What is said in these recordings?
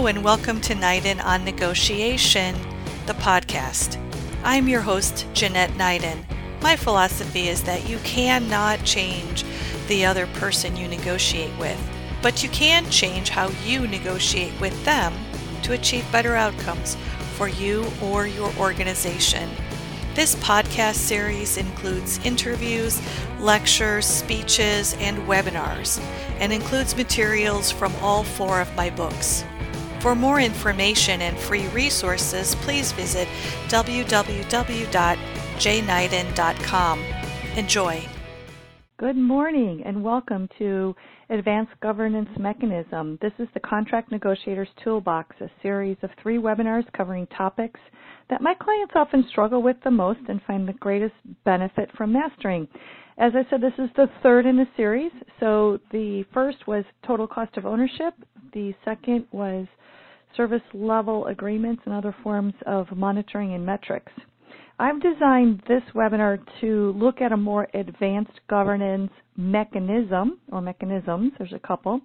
Hello, and welcome to Nyden on Negotiation, the podcast. I'm your host, Jeanette Nyden. My philosophy is that you cannot change the other person you negotiate with, but you can change how you negotiate with them to achieve better outcomes for you or your organization. This podcast series includes interviews, lectures, speeches, and webinars, and includes materials from all four of my books. For more information and free resources, please visit www.jnyden.com. Enjoy. Good morning and welcome to Advanced Governance Mechanism. This is the Contract Negotiators Toolbox, a series of three webinars covering topics that my clients often struggle with the most and find the greatest benefit from mastering. As I said, this is the third in the series. So the first was total cost of ownership. The second was service level agreements and other forms of monitoring and metrics. I've designed this webinar to look at a more advanced governance mechanism or mechanisms, there's a couple,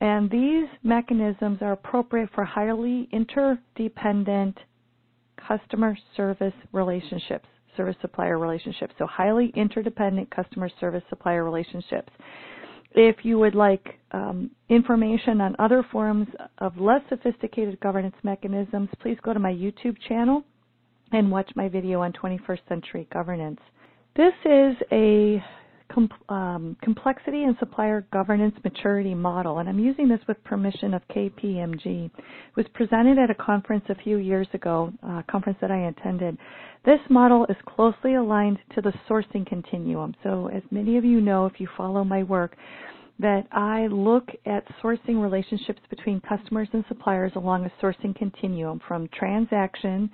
and these mechanisms are appropriate for highly interdependent customer service relationships, service supplier relationships. So highly interdependent customer service supplier relationships. If you would like um, information on other forms of less sophisticated governance mechanisms, please go to my YouTube channel and watch my video on 21st century governance. This is a com- um, complexity and supplier governance maturity model, and I'm using this with permission of KPMG. It was presented at a conference a few years ago, a conference that I attended. This model is closely aligned to the sourcing continuum. So, as many of you know, if you follow my work, that I look at sourcing relationships between customers and suppliers along a sourcing continuum from transaction,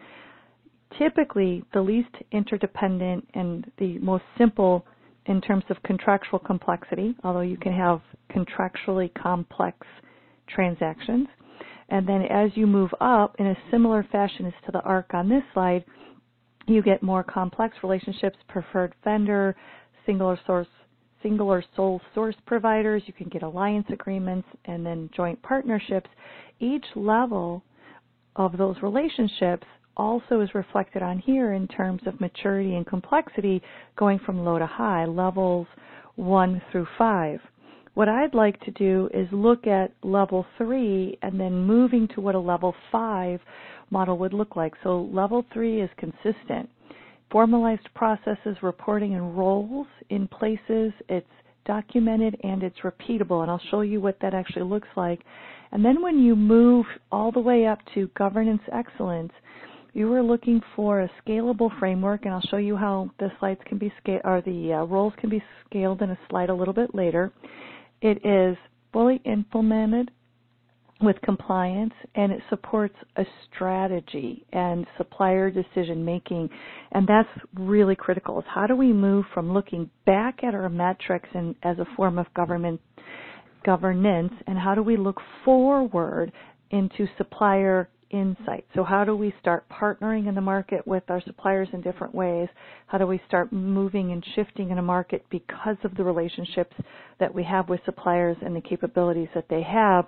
typically the least interdependent and the most simple in terms of contractual complexity, although you can have contractually complex transactions. And then as you move up in a similar fashion as to the arc on this slide, you get more complex relationships, preferred vendor, single source, single or sole source providers. You can get alliance agreements and then joint partnerships. Each level of those relationships also is reflected on here in terms of maturity and complexity going from low to high, levels 1 through 5. What I'd like to do is look at level 3 and then moving to what a level 5 model would look like. So level 3 is consistent. Formalized processes, reporting, and roles in places. It's documented and it's repeatable, and I'll show you what that actually looks like. And then when you move all the way up to governance excellence, you are looking for a scalable framework, and I'll show you how the slides can be scaled, or the uh, roles can be scaled in a slide a little bit later. It is fully implemented with compliance and it supports a strategy and supplier decision making and that's really critical is how do we move from looking back at our metrics and as a form of government governance and how do we look forward into supplier insight. So, how do we start partnering in the market with our suppliers in different ways? How do we start moving and shifting in a market because of the relationships that we have with suppliers and the capabilities that they have?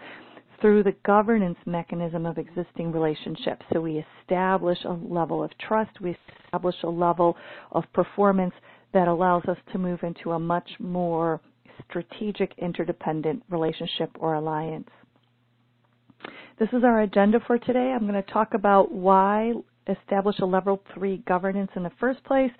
Through the governance mechanism of existing relationships. So we establish a level of trust, we establish a level of performance that allows us to move into a much more strategic interdependent relationship or alliance. This is our agenda for today. I'm going to talk about why establish a level three governance in the first place.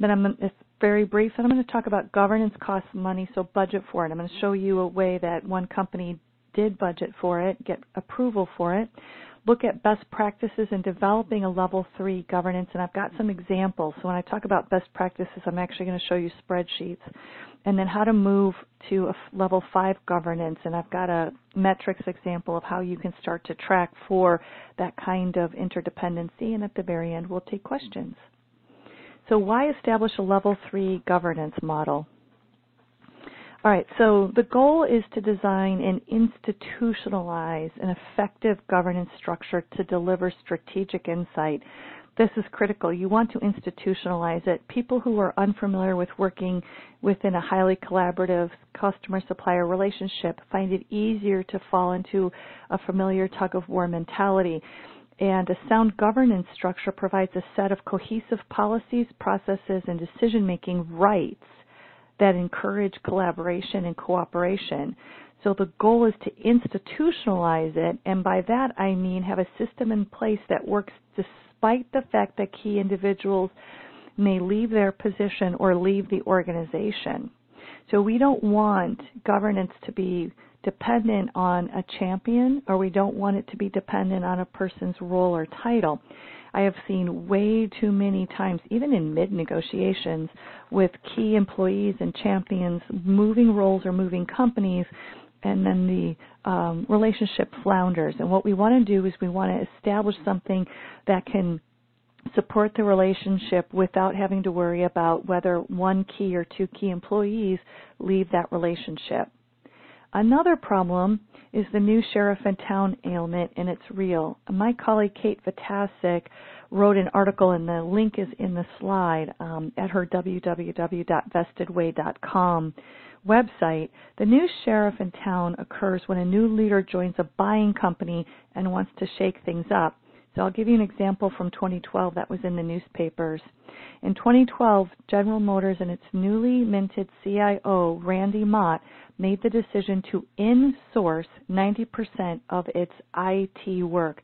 Then I'm it's very brief, and I'm going to talk about governance costs money, so budget for it. I'm going to show you a way that one company did budget for it, get approval for it look at best practices in developing a level three governance, and I've got some examples. So when I talk about best practices, I'm actually going to show you spreadsheets, and then how to move to a level five governance, and I've got a metrics example of how you can start to track for that kind of interdependency, and at the very end, we'll take questions. So why establish a level three governance model? All right, so the goal is to design and institutionalize an effective governance structure to deliver strategic insight this is critical. You want to institutionalize it. People who are unfamiliar with working within a highly collaborative customer supplier relationship find it easier to fall into a familiar tug of war mentality. And a sound governance structure provides a set of cohesive policies, processes, and decision making rights that encourage collaboration and cooperation. So the goal is to institutionalize it, and by that I mean have a system in place that works despite the fact that key individuals may leave their position or leave the organization. So we don't want governance to be dependent on a champion or we don't want it to be dependent on a person's role or title. I have seen way too many times, even in mid negotiations, with key employees and champions moving roles or moving companies, and then the um, relationship flounders. And what we want to do is we want to establish something that can support the relationship without having to worry about whether one key or two key employees leave that relationship. Another problem is the new sheriff in town ailment, and it's real. My colleague Kate Vitasek wrote an article, and the link is in the slide um, at her www.vestedway.com website. The new sheriff in town occurs when a new leader joins a buying company and wants to shake things up. So I'll give you an example from 2012 that was in the newspapers. In 2012, General Motors and its newly minted CIO, Randy Mott, made the decision to insource 90% of its IT work.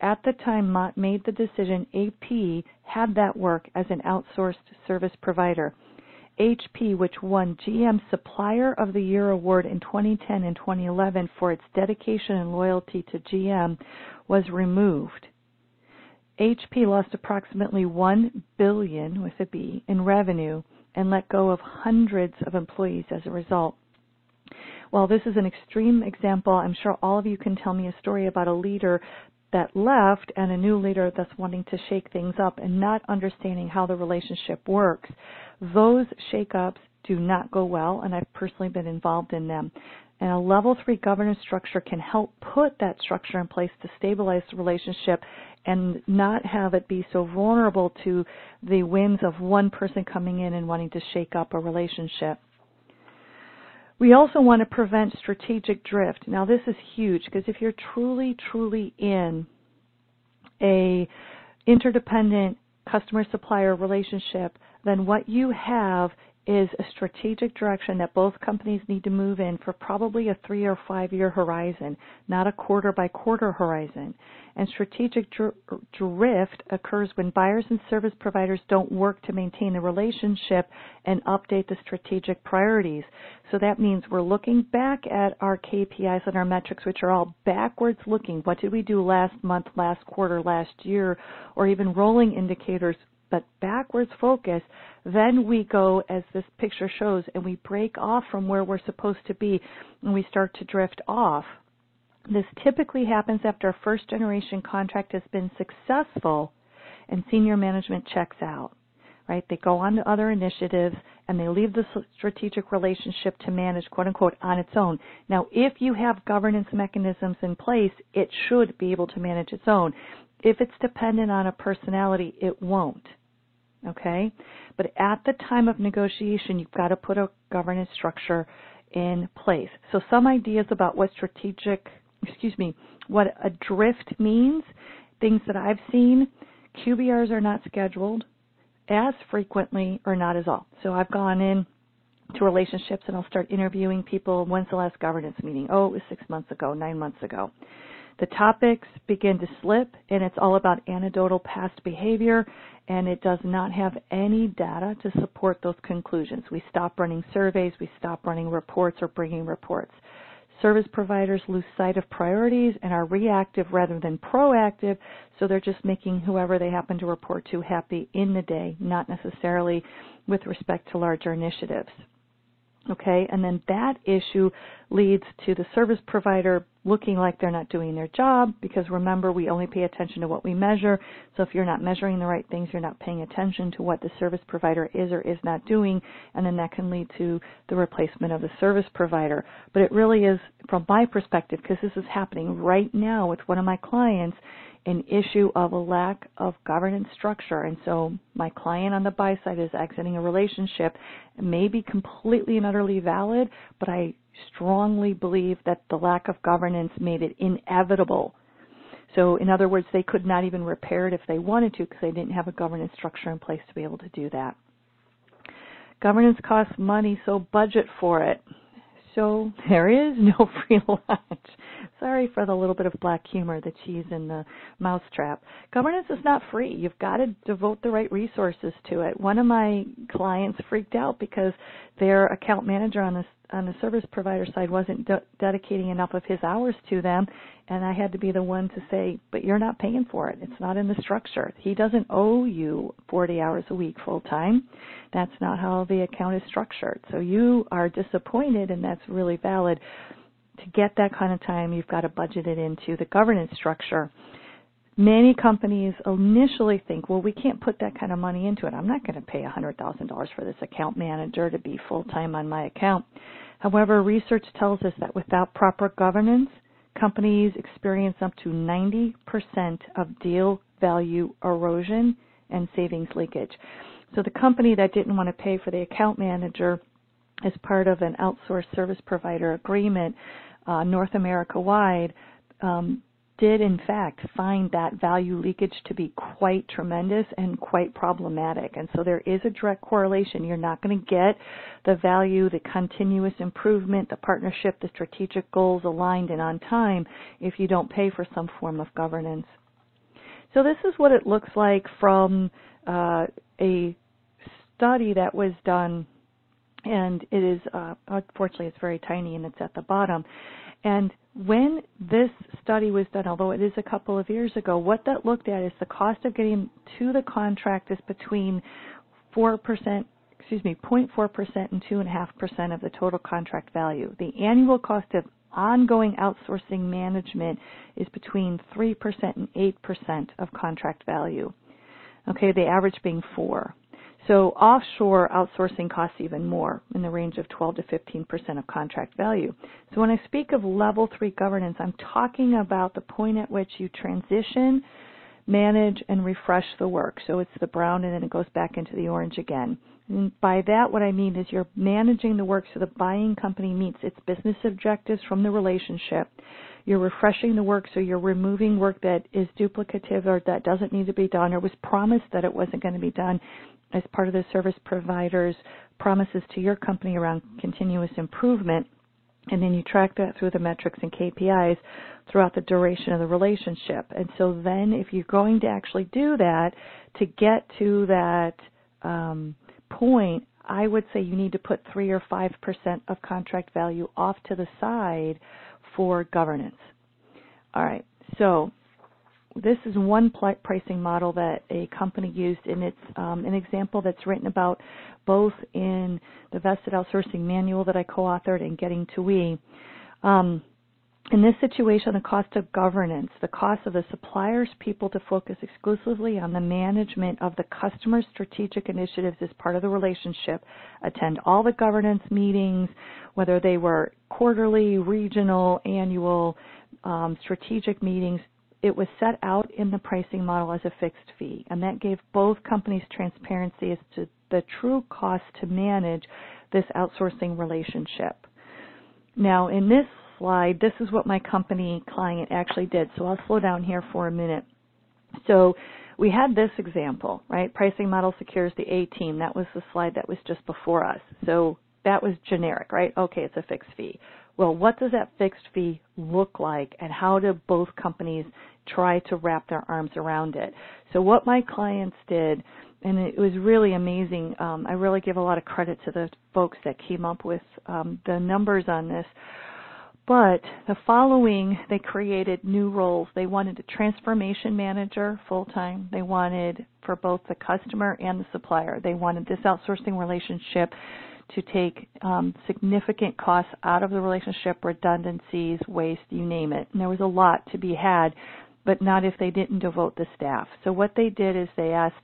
At the time Mott made the decision, HP had that work as an outsourced service provider. HP, which won GM Supplier of the Year award in 2010 and 2011 for its dedication and loyalty to GM, was removed. HP lost approximately 1 billion with a B in revenue and let go of hundreds of employees as a result. While this is an extreme example, I'm sure all of you can tell me a story about a leader that left and a new leader that's wanting to shake things up and not understanding how the relationship works. Those shakeups do not go well, and I've personally been involved in them. And a level three governance structure can help put that structure in place to stabilize the relationship and not have it be so vulnerable to the whims of one person coming in and wanting to shake up a relationship. We also want to prevent strategic drift. Now, this is huge because if you're truly, truly in a interdependent customer supplier relationship, then what you have is a strategic direction that both companies need to move in for probably a three or five year horizon, not a quarter by quarter horizon. And strategic dr- drift occurs when buyers and service providers don't work to maintain the relationship and update the strategic priorities. So that means we're looking back at our KPIs and our metrics, which are all backwards looking. What did we do last month, last quarter, last year, or even rolling indicators but backwards focus, then we go, as this picture shows, and we break off from where we're supposed to be and we start to drift off. This typically happens after a first generation contract has been successful and senior management checks out. Right? They go on to other initiatives and they leave the strategic relationship to manage quote unquote on its own. Now, if you have governance mechanisms in place, it should be able to manage its own. If it's dependent on a personality, it won't. Okay? But at the time of negotiation, you've got to put a governance structure in place. So some ideas about what strategic, excuse me, what a drift means, things that I've seen, QBRs are not scheduled as frequently or not as all. So I've gone in to relationships and I'll start interviewing people. When's the last governance meeting? Oh, it was six months ago, nine months ago. The topics begin to slip, and it's all about anecdotal past behavior, and it does not have any data to support those conclusions. We stop running surveys, we stop running reports or bringing reports. Service providers lose sight of priorities and are reactive rather than proactive, so they're just making whoever they happen to report to happy in the day, not necessarily with respect to larger initiatives. Okay, and then that issue leads to the service provider looking like they're not doing their job because remember, we only pay attention to what we measure. So if you're not measuring the right things, you're not paying attention to what the service provider is or is not doing, and then that can lead to the replacement of the service provider. But it really is, from my perspective, because this is happening right now with one of my clients, an issue of a lack of governance structure. And so my client on the buy side is exiting a relationship. It may be completely and utterly valid, but I strongly believe that the lack of governance made it inevitable. So, in other words, they could not even repair it if they wanted to because they didn't have a governance structure in place to be able to do that. Governance costs money, so budget for it. So there is no free lunch. Sorry for the little bit of black humor, the cheese and the mousetrap. Governance is not free. You've got to devote the right resources to it. One of my clients freaked out because their account manager on the on the service provider side wasn't de- dedicating enough of his hours to them and I had to be the one to say, but you're not paying for it. It's not in the structure. He doesn't owe you 40 hours a week full time. That's not how the account is structured. So you are disappointed and that's really valid. To get that kind of time, you've got to budget it into the governance structure. Many companies initially think, well, we can't put that kind of money into it. I'm not going to pay $100,000 for this account manager to be full time on my account. However, research tells us that without proper governance, companies experience up to 90% of deal value erosion and savings leakage. So the company that didn't want to pay for the account manager as part of an outsourced service provider agreement, uh, North America wide, um, did in fact find that value leakage to be quite tremendous and quite problematic. And so there is a direct correlation. You're not going to get the value, the continuous improvement, the partnership, the strategic goals aligned and on time if you don't pay for some form of governance. So this is what it looks like from uh, a study that was done and it is uh, unfortunately it's very tiny and it's at the bottom and when this study was done, although it is a couple of years ago, what that looked at is the cost of getting to the contract is between 4%, excuse me, 0.4% and 2.5% of the total contract value. The annual cost of ongoing outsourcing management is between 3% and 8% of contract value. Okay, the average being 4. So offshore outsourcing costs even more in the range of 12 to 15 percent of contract value. So when I speak of level three governance, I'm talking about the point at which you transition, manage, and refresh the work. So it's the brown and then it goes back into the orange again. And by that, what I mean is you're managing the work so the buying company meets its business objectives from the relationship. You're refreshing the work so you're removing work that is duplicative or that doesn't need to be done or was promised that it wasn't going to be done as part of the service provider's promises to your company around continuous improvement. And then you track that through the metrics and KPIs throughout the duration of the relationship. And so then if you're going to actually do that to get to that um, point, I would say you need to put three or five percent of contract value off to the side for governance. All right. So this is one pricing model that a company used, and it's um, an example that's written about both in the Vested Outsourcing Manual that I co-authored and Getting to We. Um, in this situation, the cost of governance, the cost of the supplier's people to focus exclusively on the management of the customer's strategic initiatives as part of the relationship, attend all the governance meetings, whether they were quarterly, regional, annual, um, strategic meetings, it was set out in the pricing model as a fixed fee, and that gave both companies transparency as to the true cost to manage this outsourcing relationship. Now, in this slide, this is what my company client actually did. So I'll slow down here for a minute. So we had this example, right? Pricing model secures the A team. That was the slide that was just before us. So that was generic, right? Okay, it's a fixed fee. Well, what does that fixed fee look like and how do both companies try to wrap their arms around it? So what my clients did, and it was really amazing, um, I really give a lot of credit to the folks that came up with um, the numbers on this. But the following, they created new roles. They wanted a transformation manager full time. They wanted for both the customer and the supplier. They wanted this outsourcing relationship to take um, significant costs out of the relationship, redundancies, waste, you name it. And there was a lot to be had, but not if they didn't devote the staff. So what they did is they asked,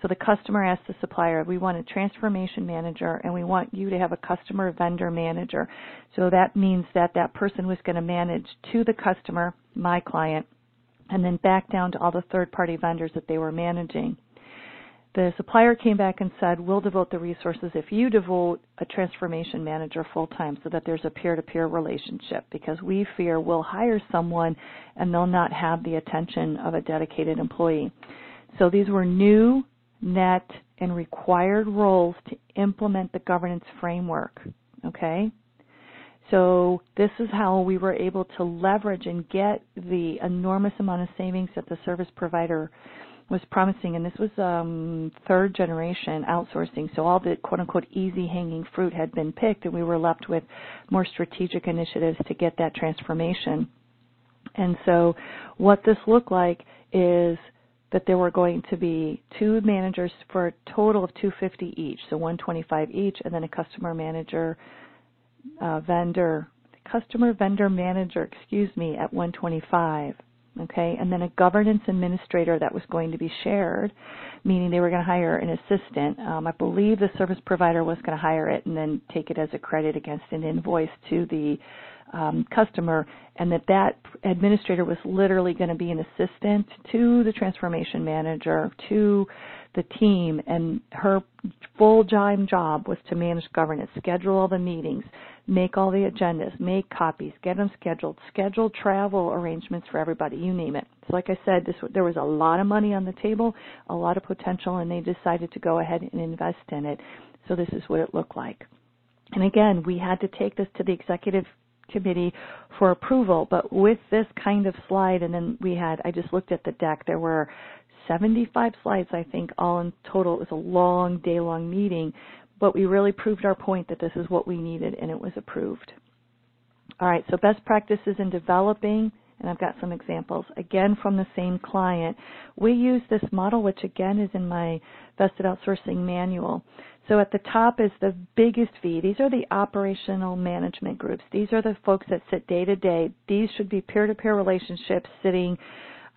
so the customer asked the supplier, we want a transformation manager and we want you to have a customer vendor manager. So that means that that person was going to manage to the customer, my client, and then back down to all the third party vendors that they were managing. The supplier came back and said, We'll devote the resources if you devote a transformation manager full time so that there's a peer to peer relationship because we fear we'll hire someone and they'll not have the attention of a dedicated employee. So these were new, net, and required roles to implement the governance framework. Okay? So this is how we were able to leverage and get the enormous amount of savings that the service provider was promising. And this was um, third generation outsourcing. So all the quote unquote easy hanging fruit had been picked, and we were left with more strategic initiatives to get that transformation. And so what this looked like is that there were going to be two managers for a total of 250 each, so 125 each, and then a customer manager uh, vendor, customer vendor manager, excuse me, at 125. Okay, and then a governance administrator that was going to be shared, meaning they were going to hire an assistant. Um, I believe the service provider was going to hire it and then take it as a credit against an invoice to the um, customer, and that that administrator was literally going to be an assistant to the transformation manager, to the team, and her full time job was to manage governance, schedule all the meetings, make all the agendas, make copies, get them scheduled, schedule travel arrangements for everybody, you name it. So like I said, this, there was a lot of money on the table, a lot of potential, and they decided to go ahead and invest in it. So this is what it looked like. And again, we had to take this to the executive committee for approval, but with this kind of slide, and then we had, I just looked at the deck, there were 75 slides, I think, all in total. It was a long, day long meeting, but we really proved our point that this is what we needed and it was approved. All right, so best practices in developing, and I've got some examples, again from the same client. We use this model, which again is in my vested outsourcing manual. So at the top is the biggest V. These are the operational management groups. These are the folks that sit day to day. These should be peer to peer relationships sitting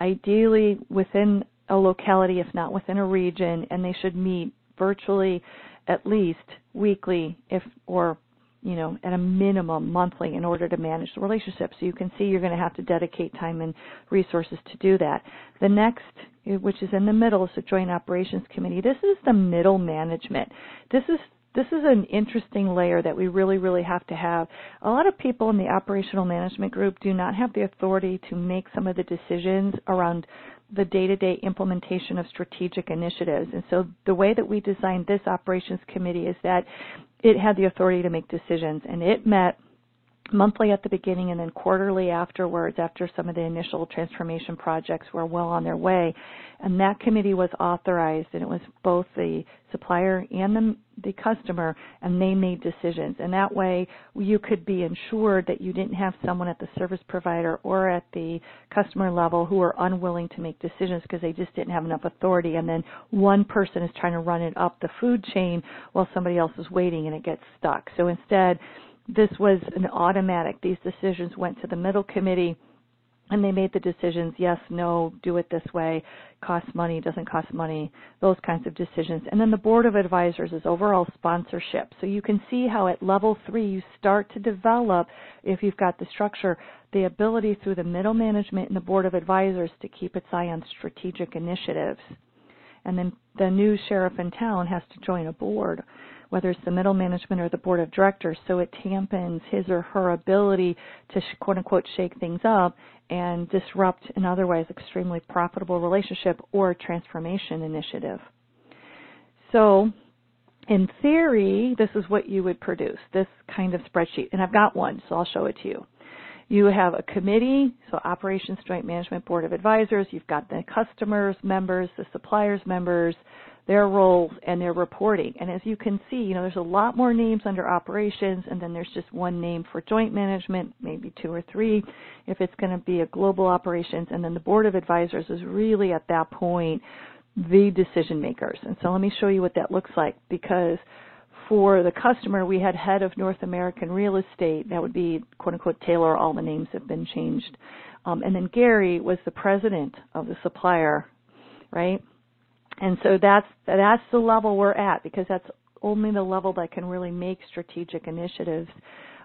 ideally within a locality, if not within a region, and they should meet virtually at least weekly, if or you know at a minimum monthly, in order to manage the relationship. So you can see you're going to have to dedicate time and resources to do that. The next, which is in the middle, is the Joint Operations Committee. This is the middle management. This is this is an interesting layer that we really, really have to have. A lot of people in the operational management group do not have the authority to make some of the decisions around the day-to-day implementation of strategic initiatives. And so the way that we designed this operations committee is that it had the authority to make decisions and it met monthly at the beginning and then quarterly afterwards after some of the initial transformation projects were well on their way. And that committee was authorized and it was both the supplier and the, the customer and they made decisions. And that way you could be ensured that you didn't have someone at the service provider or at the customer level who were unwilling to make decisions because they just didn't have enough authority. And then one person is trying to run it up the food chain while somebody else is waiting and it gets stuck. So instead this was an automatic. These decisions went to the middle committee and they made the decisions yes, no, do it this way, costs money, doesn't cost money, those kinds of decisions. And then the board of advisors is overall sponsorship. So you can see how at level three you start to develop, if you've got the structure, the ability through the middle management and the board of advisors to keep its eye on strategic initiatives. And then the new sheriff in town has to join a board whether it's the middle management or the board of directors, so it tampons his or her ability to quote unquote shake things up and disrupt an otherwise extremely profitable relationship or transformation initiative. So, in theory, this is what you would produce, this kind of spreadsheet. And I've got one, so I'll show it to you. You have a committee, so Operations Joint Management Board of Advisors. You've got the customers, members, the suppliers, members, their roles and their reporting. And as you can see, you know, there's a lot more names under operations and then there's just one name for joint management, maybe two or three if it's going to be a global operations and then the board of advisors is really at that point the decision makers. And so let me show you what that looks like because for the customer, we had head of North American real estate. That would be quote unquote Taylor. All the names have been changed. Um, and then Gary was the president of the supplier, right? And so that's that's the level we're at because that's only the level that can really make strategic initiatives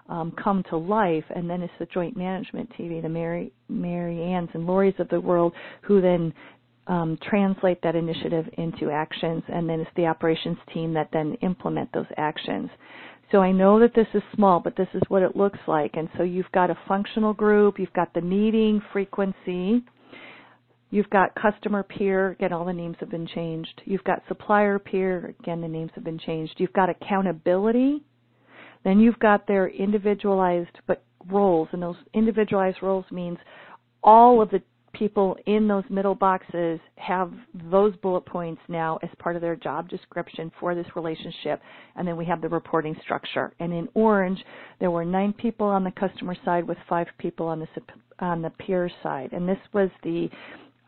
um, come to life, and then it's the joint management TV, the Mary Mary Ann's and Lori's of the world, who then um, translate that initiative into actions, and then it's the operations team that then implement those actions. So I know that this is small, but this is what it looks like. And so you've got a functional group, you've got the meeting frequency, you've got customer peer, again, all the names have been changed. You've got supplier peer, again, the names have been changed. You've got accountability, then you've got their individualized but roles, and those individualized roles means all of the people in those middle boxes have those bullet points now as part of their job description for this relationship. And then we have the reporting structure. And in orange, there were nine people on the customer side with five people on the on the peer side. And this was the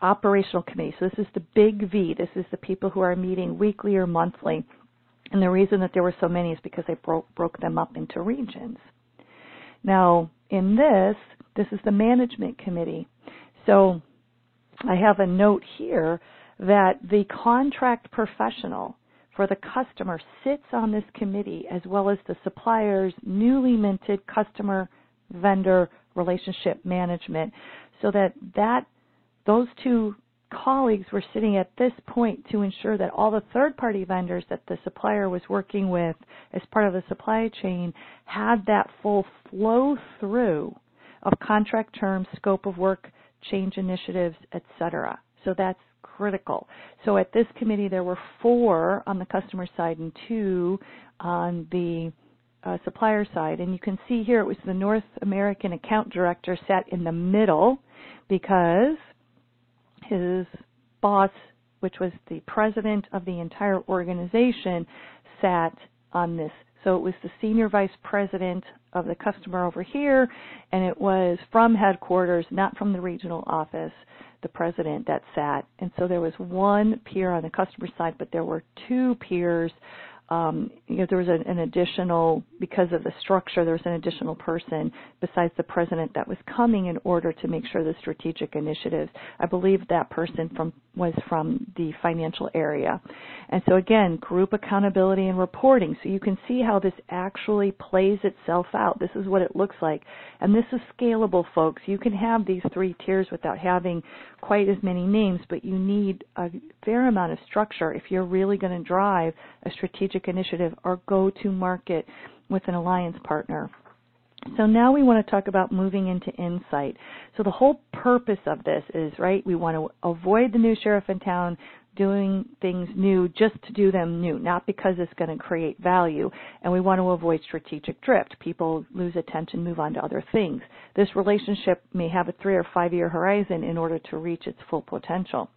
operational committee. So this is the big V. This is the people who are meeting weekly or monthly. And the reason that there were so many is because they broke broke them up into regions. Now, in this, this is the management committee. So I have a note here that the contract professional for the customer sits on this committee as well as the supplier's newly minted customer vendor relationship management so that that those two colleagues were sitting at this point to ensure that all the third party vendors that the supplier was working with as part of the supply chain had that full flow through of contract terms, scope of work, change initiatives, etc. So that's critical. So at this committee, there were four on the customer side and two on the uh, supplier side. And you can see here it was the North American account director sat in the middle because his boss, which was the president of the entire organization, sat on this so it was the senior vice president of the customer over here, and it was from headquarters, not from the regional office, the president that sat. And so there was one peer on the customer side, but there were two peers um, you know, there was an, an, additional, because of the structure, there was an additional person besides the president that was coming in order to make sure the strategic initiatives. I believe that person from was from the financial area. And so again, group accountability and reporting. So you can see how this actually plays itself out. This is what it looks like. And this is scalable, folks. You can have these three tiers without having quite as many names, but you need a fair amount of structure if you're really going to drive a strategic initiative or go to market with an alliance partner. So now we want to talk about moving into insight. So the whole purpose of this is, right, we want to avoid the new sheriff in town doing things new just to do them new, not because it's going to create value. And we want to avoid strategic drift. People lose attention, move on to other things. This relationship may have a three or five year horizon in order to reach its full potential.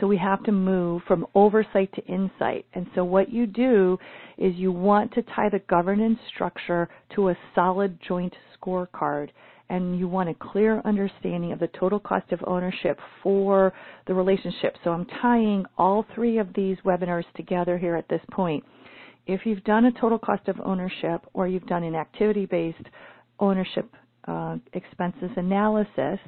So we have to move from oversight to insight. And so what you do is you want to tie the governance structure to a solid joint scorecard and you want a clear understanding of the total cost of ownership for the relationship. So I'm tying all three of these webinars together here at this point. If you've done a total cost of ownership or you've done an activity based ownership uh, expenses analysis,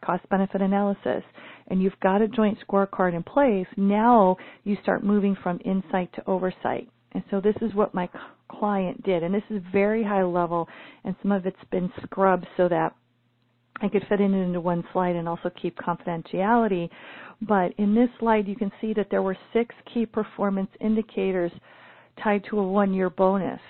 cost benefit analysis, and you've got a joint scorecard in place, now you start moving from insight to oversight. And so this is what my client did. And this is very high level, and some of it's been scrubbed so that I could fit it into one slide and also keep confidentiality. But in this slide, you can see that there were six key performance indicators tied to a one year bonus.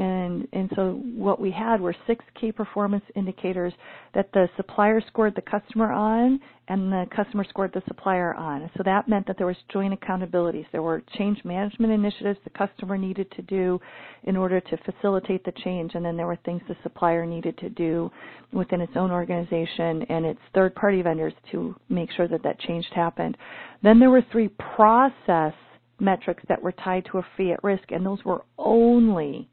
And, and so what we had were six key performance indicators that the supplier scored the customer on and the customer scored the supplier on. So that meant that there was joint accountabilities. There were change management initiatives the customer needed to do in order to facilitate the change, and then there were things the supplier needed to do within its own organization and its third party vendors to make sure that that change happened. Then there were three process metrics that were tied to a fee at risk, and those were only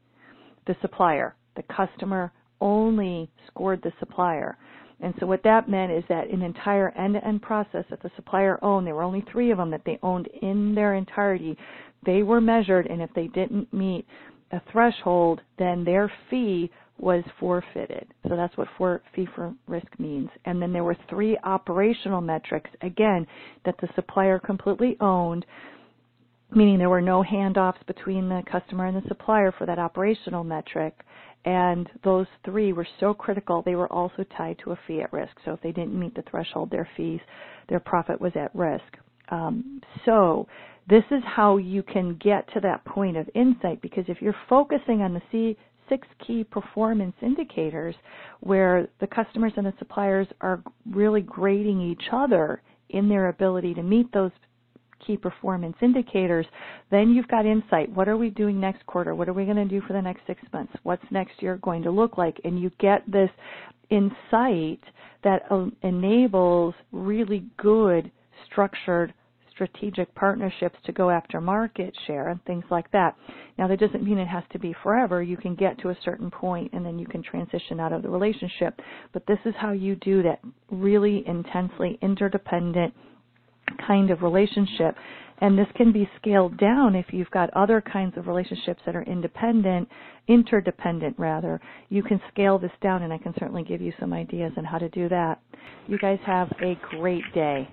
the supplier. The customer only scored the supplier. And so what that meant is that an entire end-to-end process that the supplier owned, there were only three of them that they owned in their entirety, they were measured and if they didn't meet a threshold, then their fee was forfeited. So that's what for fee for risk means. And then there were three operational metrics, again, that the supplier completely owned meaning there were no handoffs between the customer and the supplier for that operational metric. And those three were so critical, they were also tied to a fee at risk. So if they didn't meet the threshold, their fees, their profit was at risk. Um, so this is how you can get to that point of insight because if you're focusing on the C, six key performance indicators where the customers and the suppliers are really grading each other in their ability to meet those key performance indicators, then you've got insight. What are we doing next quarter? What are we going to do for the next six months? What's next year going to look like? And you get this insight that enables really good structured strategic partnerships to go after market share and things like that. Now, that doesn't mean it has to be forever. You can get to a certain point and then you can transition out of the relationship. But this is how you do that really intensely interdependent kind of relationship. And this can be scaled down if you've got other kinds of relationships that are independent, interdependent rather. You can scale this down and I can certainly give you some ideas on how to do that. You guys have a great day.